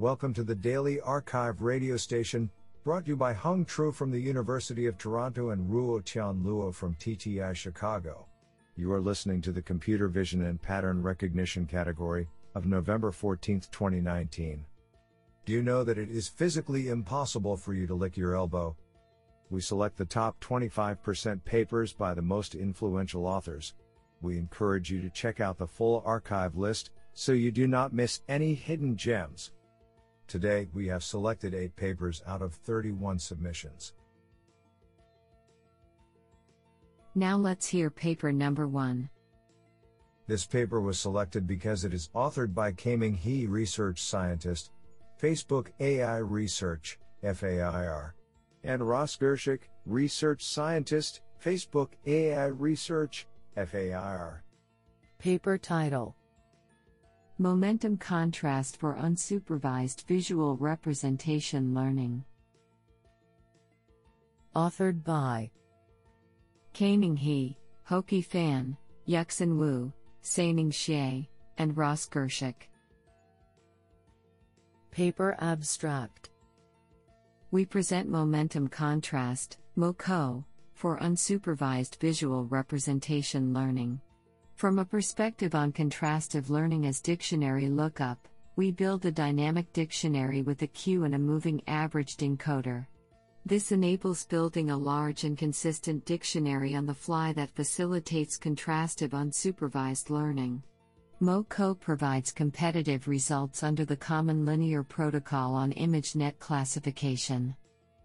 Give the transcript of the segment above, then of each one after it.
Welcome to the Daily Archive radio station, brought to you by Hung Tru from the University of Toronto and Ruo Tian Luo from TTI Chicago. You are listening to the Computer Vision and Pattern Recognition category of November 14, 2019. Do you know that it is physically impossible for you to lick your elbow? We select the top 25% papers by the most influential authors. We encourage you to check out the full archive list so you do not miss any hidden gems. Today, we have selected 8 papers out of 31 submissions. Now let's hear paper number 1. This paper was selected because it is authored by Kaiming He, research scientist, Facebook AI Research, FAIR, and Ross Girshick, research scientist, Facebook AI Research, FAIR. Paper title Momentum Contrast for Unsupervised Visual Representation Learning. Authored by Kaiming He, Haoqi Fan, Yuxin Wu, Saining Xie, and Ross Girshick. Paper Abstract We present momentum contrast, MoCo, for unsupervised visual representation learning. From a perspective on contrastive learning as dictionary lookup, we build a dynamic dictionary with a queue and a moving averaged encoder. This enables building a large and consistent dictionary on the fly that facilitates contrastive unsupervised learning. MoCo provides competitive results under the Common Linear Protocol on ImageNet classification.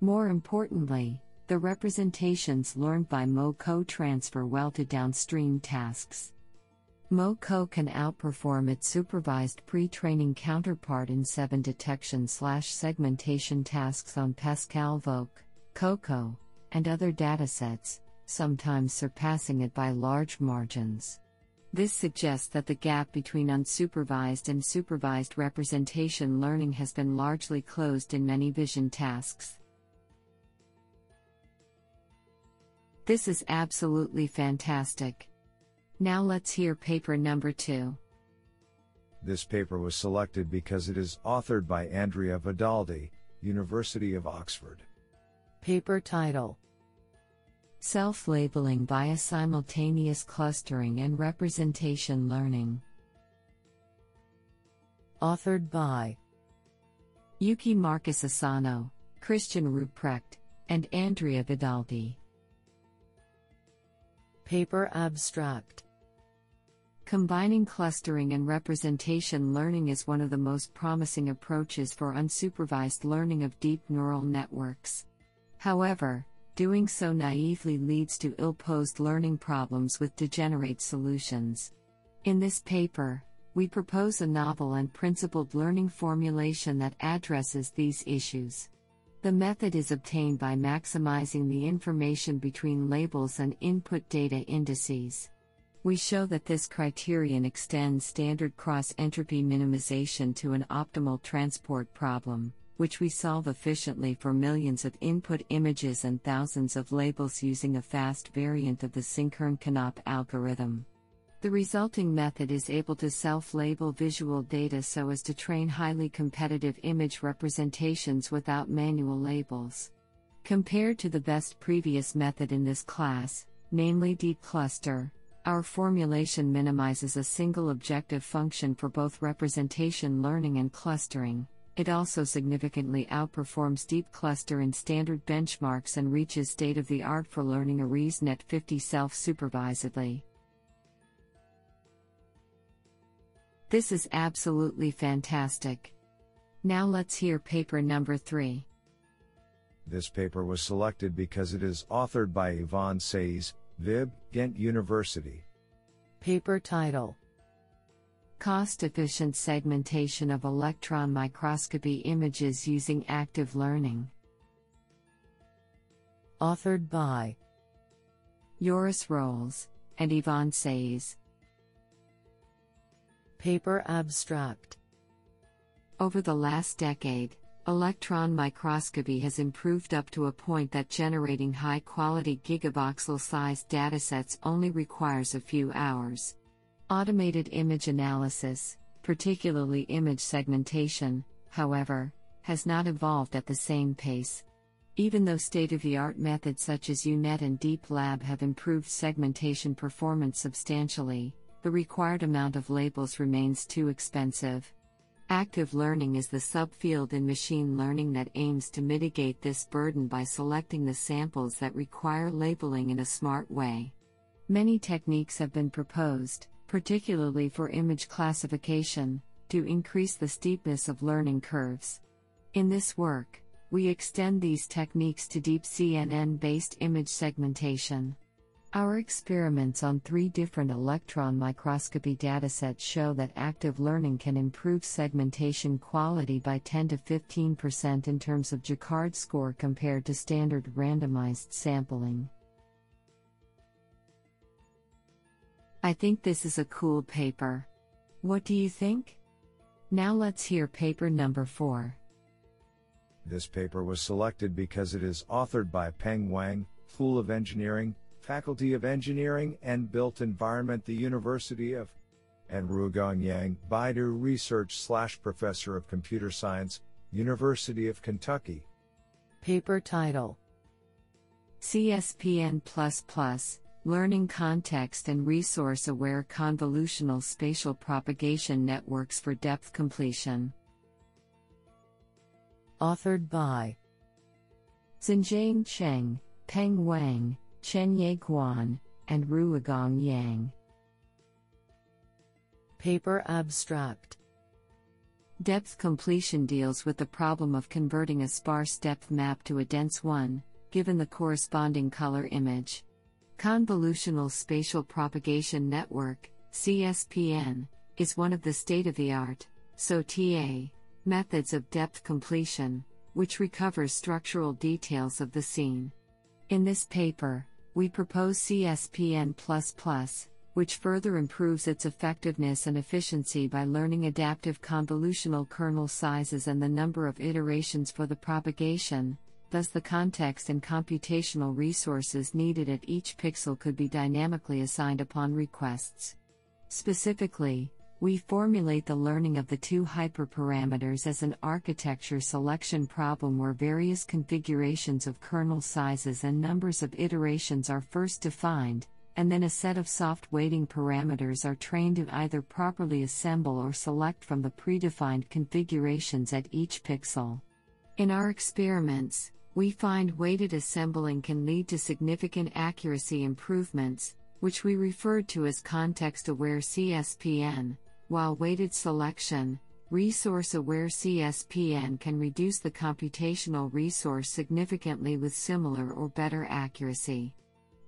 More importantly, the representations learned by MoCo transfer well to downstream tasks. MoCo can outperform its supervised pre-training counterpart in 7 detection slash segmentation tasks on PASCAL VOC, COCO, and other datasets, sometimes surpassing it by large margins. This suggests that the gap between unsupervised and supervised representation learning has been largely closed in many vision tasks. This is absolutely fantastic. Now let's hear paper number 2. This paper was selected because it is authored by Andrea Vedaldi, University of Oxford. Paper title Self labeling via simultaneous clustering and representation learning. Authored by Yuki Marcus Asano, Christian Rupprecht, and Andrea Vedaldi. Paper Abstract Combining clustering and representation learning is one of the most promising approaches for unsupervised learning of deep neural networks. However, doing so naively leads to ill posed learning problems with degenerate solutions. In this paper, we propose a novel and principled learning formulation that addresses these issues. The method is obtained by maximizing the information between labels and input data indices. We show that this criterion extends standard cross entropy minimization to an optimal transport problem which we solve efficiently for millions of input images and thousands of labels using a fast variant of the Sinkhorn-Knopp algorithm. The resulting method is able to self label visual data so as to train highly competitive image representations without manual labels. Compared to the best previous method in this class, namely Deep Cluster, our formulation minimizes a single objective function for both representation learning and clustering. It also significantly outperforms Deep Cluster in standard benchmarks and reaches state of the art for learning a ResNet 50 self supervisedly. This is absolutely fantastic. Now let's hear paper number 3. This paper was selected because it is authored by Yvan Saeys, VIB, Ghent University. Paper title Cost efficient segmentation of electron microscopy images using active learning. Authored by Joris Roels and Yvan Saeys. Paper Abstract Over the last decade, electron microscopy has improved up to a point that generating high quality gigavoxel sized datasets only requires a few hours. Automated image analysis, particularly image segmentation, however, has not evolved at the same pace. Even though state of the art methods such as UNet and Deep Lab have improved segmentation performance substantially, the required amount of labels remains too expensive. Active learning is the subfield in machine learning that aims to mitigate this burden by selecting the samples that require labeling in a smart way. Many techniques have been proposed, particularly for image classification, to increase the steepness of learning curves. In this work, we extend these techniques to deep CNN based image segmentation. Our experiments on three different electron microscopy datasets show that active learning can improve segmentation quality by 10 to 15% in terms of Jaccard score compared to standard randomized sampling. I think this is a cool paper. What do you think? Now let's hear paper number 4. This paper was selected because it is authored by Peng Wang, School of Engineering, Faculty of Engineering and Built Environment, the University of, and Ruigang Yang, Baidu Research slash Professor of Computer Science, University of Kentucky. Paper title CSPN Learning Context and Resource Aware Convolutional Spatial Propagation Networks for Depth Completion. Authored by Xinjing Cheng, Peng Wang, Chenye Guan, and Ruigang Yang. Paper Abstract Depth completion deals with the problem of converting a sparse depth map to a dense one, given the corresponding color image. Convolutional Spatial Propagation Network, CSPN, is one of the state of the art, SOTA, methods of depth completion, which recovers structural details of the scene. In this paper, we propose CSPN, which further improves its effectiveness and efficiency by learning adaptive convolutional kernel sizes and the number of iterations for the propagation. Thus, the context and computational resources needed at each pixel could be dynamically assigned upon requests. Specifically, we formulate the learning of the two hyperparameters as an architecture selection problem where various configurations of kernel sizes and numbers of iterations are first defined, and then a set of soft weighting parameters are trained to either properly assemble or select from the predefined configurations at each pixel. In our experiments, we find weighted assembling can lead to significant accuracy improvements, which we referred to as context aware CSPN while weighted selection, resource aware CSPN can reduce the computational resource significantly with similar or better accuracy.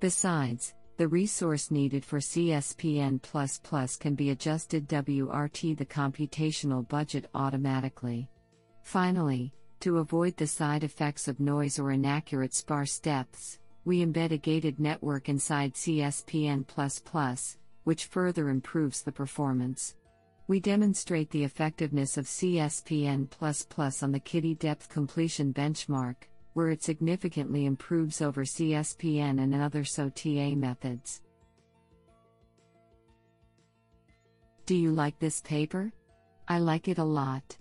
Besides, the resource needed for CSPN can be adjusted WRT the computational budget automatically. Finally, to avoid the side effects of noise or inaccurate sparse depths, we embed a gated network inside CSPN, which further improves the performance. We demonstrate the effectiveness of CSPN on the KITTI depth completion benchmark, where it significantly improves over CSPN and other SOTA methods. Do you like this paper? I like it a lot.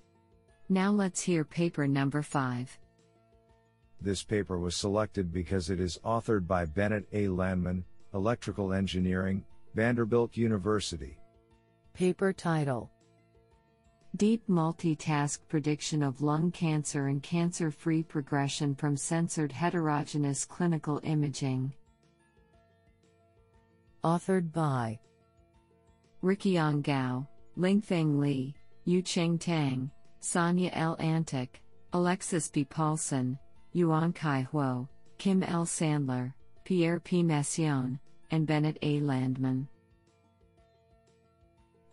Now let's hear paper number 5. This paper was selected because it is authored by Bennett A. Landman, Electrical Engineering, Vanderbilt University. Paper title Deep Multitask Prediction of Lung Cancer and Cancer Free Progression from Censored Heterogeneous Clinical Imaging. Authored by Riqiang Gao, Lingfeng Li, Yucheng Tang, Sonia L. Antic, Alexis B. Paulson, Yuan Kai Huo, Kim L. Sandler, Pierre P. Massion, and Bennett A. Landman.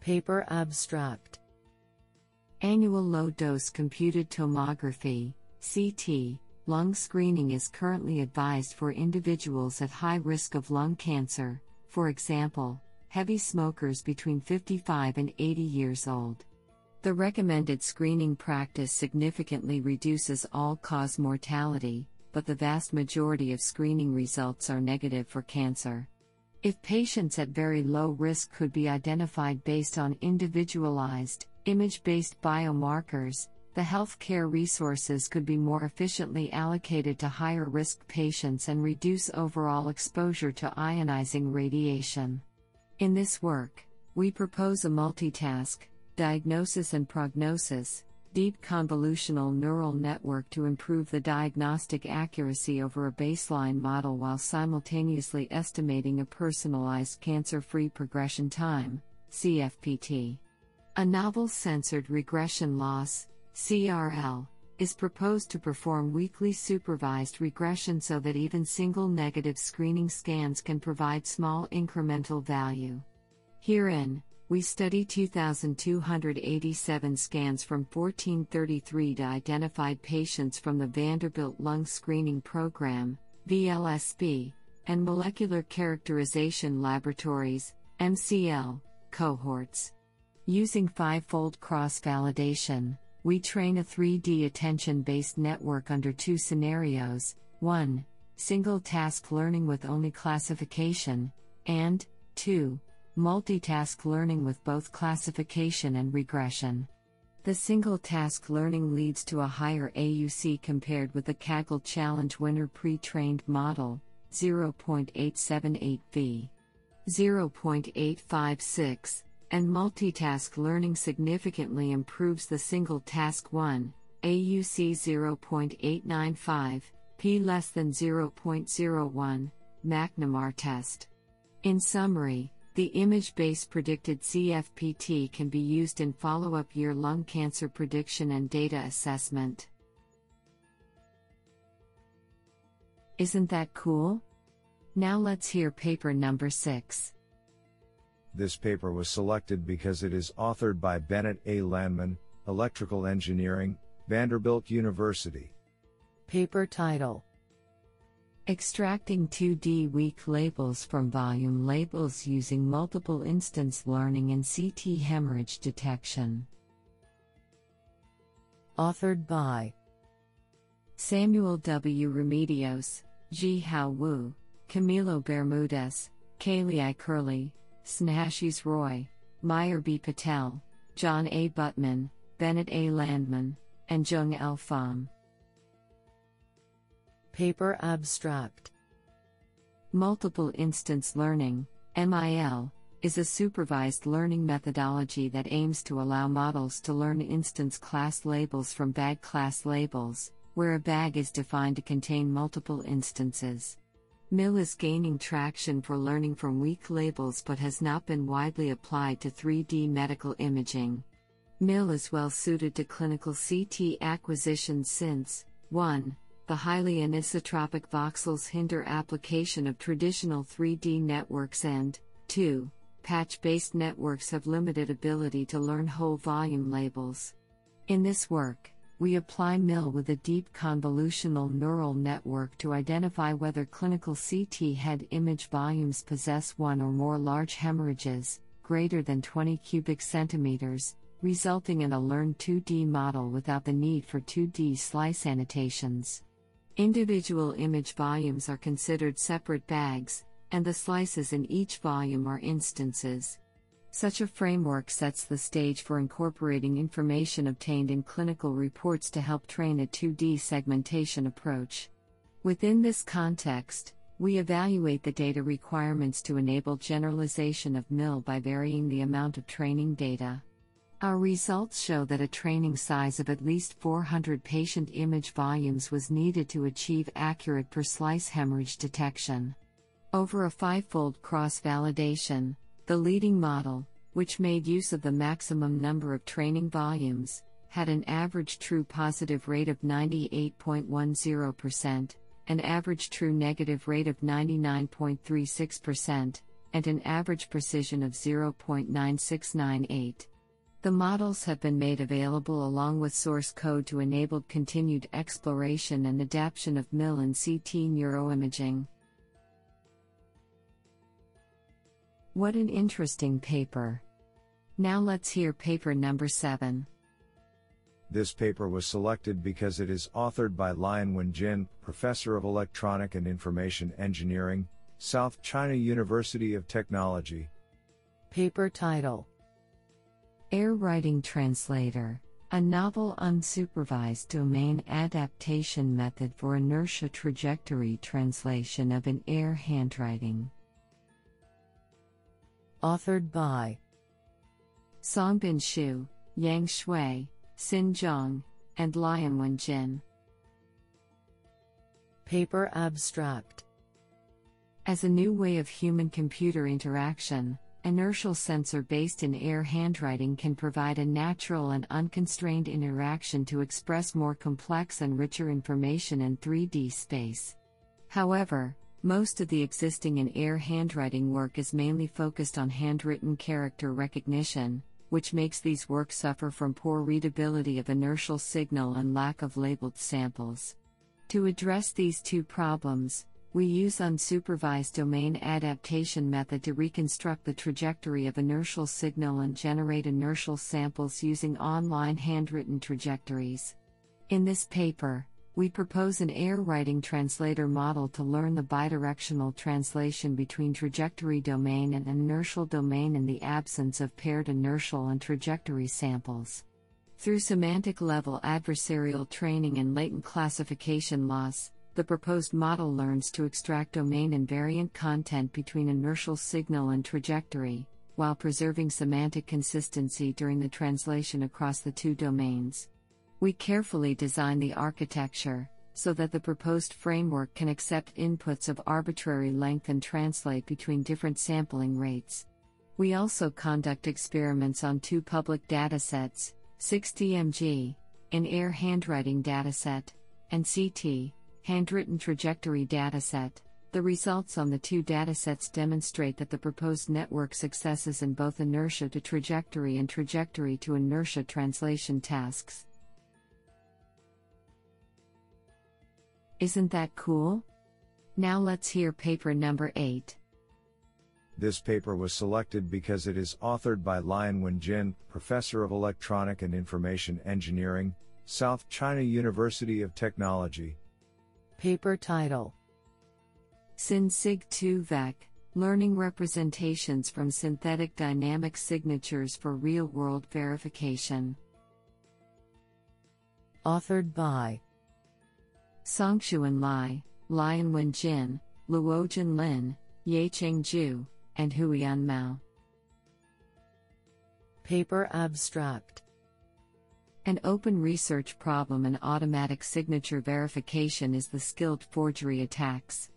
Paper Abstract Annual Low Dose Computed Tomography CT, lung screening is currently advised for individuals at high risk of lung cancer, for example, heavy smokers between 55 and 80 years old. The recommended screening practice significantly reduces all cause mortality, but the vast majority of screening results are negative for cancer. If patients at very low risk could be identified based on individualized, image based biomarkers, the healthcare resources could be more efficiently allocated to higher risk patients and reduce overall exposure to ionizing radiation. In this work, we propose a multitask, diagnosis and prognosis, deep convolutional neural network to improve the diagnostic accuracy over a baseline model while simultaneously estimating a personalized cancer free progression time, CFPT. A novel censored regression loss, CRL, is proposed to perform weakly supervised regression so that even single negative screening scans can provide small incremental value. Herein, we study 2,287 scans from 1433 identified patients from the Vanderbilt Lung Screening Program, VLSP, and Molecular Characterization Laboratories, MCL, cohorts. Using five fold cross validation, we train a 3D attention based network under two scenarios 1. Single task learning with only classification, and 2. Multitask learning with both classification and regression. The single task learning leads to a higher AUC compared with the Kaggle Challenge winner pre trained model, 0.878V. 0.856 and multitask learning significantly improves the single task 1, AUC 0.895, P less than 0.01, McNemar test. In summary, the image based predicted CFPT can be used in follow up year lung cancer prediction and data assessment. Isn't that cool? Now let's hear paper number 6. This paper was selected because it is authored by Bennett A. Landman, Electrical Engineering, Vanderbilt University. Paper title Extracting 2D weak labels from volume labels using multiple instance learning in CT hemorrhage detection. Authored by Samuel W. Remedios, Ji Hao Wu, Camilo Bermudez, Cailey Kerley, Snehashis Roy, Mayur B. Patel, John A. Butman, Bennett A. Landman, and Dzung L. Pham. Paper Abstract Multiple Instance Learning, MIL, is a supervised learning methodology that aims to allow models to learn instance class labels from bag class labels, where a bag is defined to contain multiple instances. MIL is gaining traction for learning from weak labels but has not been widely applied to 3D medical imaging. MIL is well suited to clinical CT acquisition since 1. The highly anisotropic voxels hinder application of traditional 3D networks and 2. Patch based networks have limited ability to learn whole volume labels. In this work, we apply MIL with a deep convolutional neural network to identify whether clinical CT head image volumes possess one or more large hemorrhages, greater than 20 cubic centimeters, resulting in a learned 2D model without the need for 2D slice annotations. Individual image volumes are considered separate bags, and the slices in each volume are instances. Such a framework sets the stage for incorporating information obtained in clinical reports to help train a 2D segmentation approach. Within this context, we evaluate the data requirements to enable generalization of MIL by varying the amount of training data. Our results show that a training size of at least 400 patient image volumes was needed to achieve accurate per slice hemorrhage detection. Over a five-fold cross validation, the leading model, which made use of the maximum number of training volumes, had an average true positive rate of 98.10%, an average true negative rate of 99.36%, and an average precision of 0.9698. The models have been made available along with source code to enable continued exploration and adaptation of MIL and CT neuroimaging. What an interesting paper. Now let's hear paper number 7. This paper was selected because it is authored by Lianwen Jin, Professor of Electronic and Information Engineering, South China University of Technology. Paper title Air Writing Translator A novel unsupervised domain adaptation method for inertia trajectory translation of an air handwriting. Authored by Songbin Xu, Yang Shui, Xin Zhang, and Lianwen Jin. Paper Abstract As a new way of human computer interaction, inertial sensor based in air handwriting can provide a natural and unconstrained interaction to express more complex and richer information in 3D space. However, most of the existing in air handwriting work is mainly focused on handwritten character recognition, which makes these works suffer from poor readability of inertial signal and lack of labeled samples. To address these two problems, we use unsupervised domain adaptation method to reconstruct the trajectory of inertial signal and generate inertial samples using online handwritten trajectories. In this paper, we propose an air writing translator model to learn the bidirectional translation between trajectory domain and inertial domain in the absence of paired inertial and trajectory samples. Through semantic level adversarial training and latent classification loss, the proposed model learns to extract domain invariant content between inertial signal and trajectory, while preserving semantic consistency during the translation across the two domains. We carefully design the architecture so that the proposed framework can accept inputs of arbitrary length and translate between different sampling rates. We also conduct experiments on two public datasets 6DMG, an air handwriting dataset, and CT, handwritten trajectory dataset. The results on the two datasets demonstrate that the proposed network successes in both inertia to trajectory and trajectory to inertia translation tasks. Isn't that cool? Now let's hear paper number 8. This paper was selected because it is authored by Lianwen Wenjin, Professor of Electronic and Information Engineering, South China University of Technology, Paper title SynSig2Vec Learning Representations from Synthetic Dynamic Signatures for Real World Verification. Authored by Songxuan Lai, Lianwen Jin, Luojun Lin, Yecheng Zhu, and Huiyan Mao. Paper Abstract an open research problem in automatic signature verification is the skilled forgery attacks.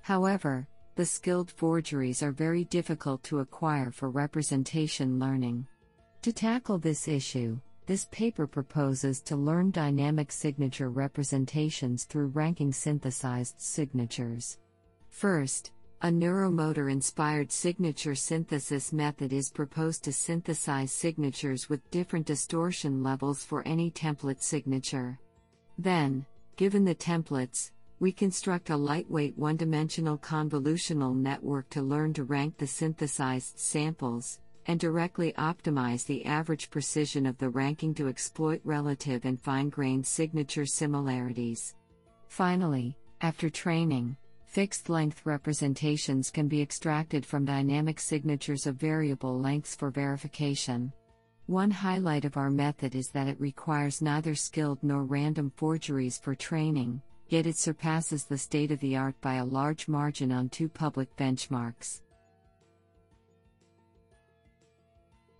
However, the skilled forgeries are very difficult to acquire for representation learning. To tackle this issue, this paper proposes to learn dynamic signature representations through ranking synthesized signatures. First, a neuromotor inspired signature synthesis method is proposed to synthesize signatures with different distortion levels for any template signature. Then, given the templates, we construct a lightweight one dimensional convolutional network to learn to rank the synthesized samples, and directly optimize the average precision of the ranking to exploit relative and fine grained signature similarities. Finally, after training, Fixed length representations can be extracted from dynamic signatures of variable lengths for verification. One highlight of our method is that it requires neither skilled nor random forgeries for training, yet it surpasses the state of the art by a large margin on two public benchmarks.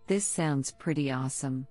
This sounds pretty awesome.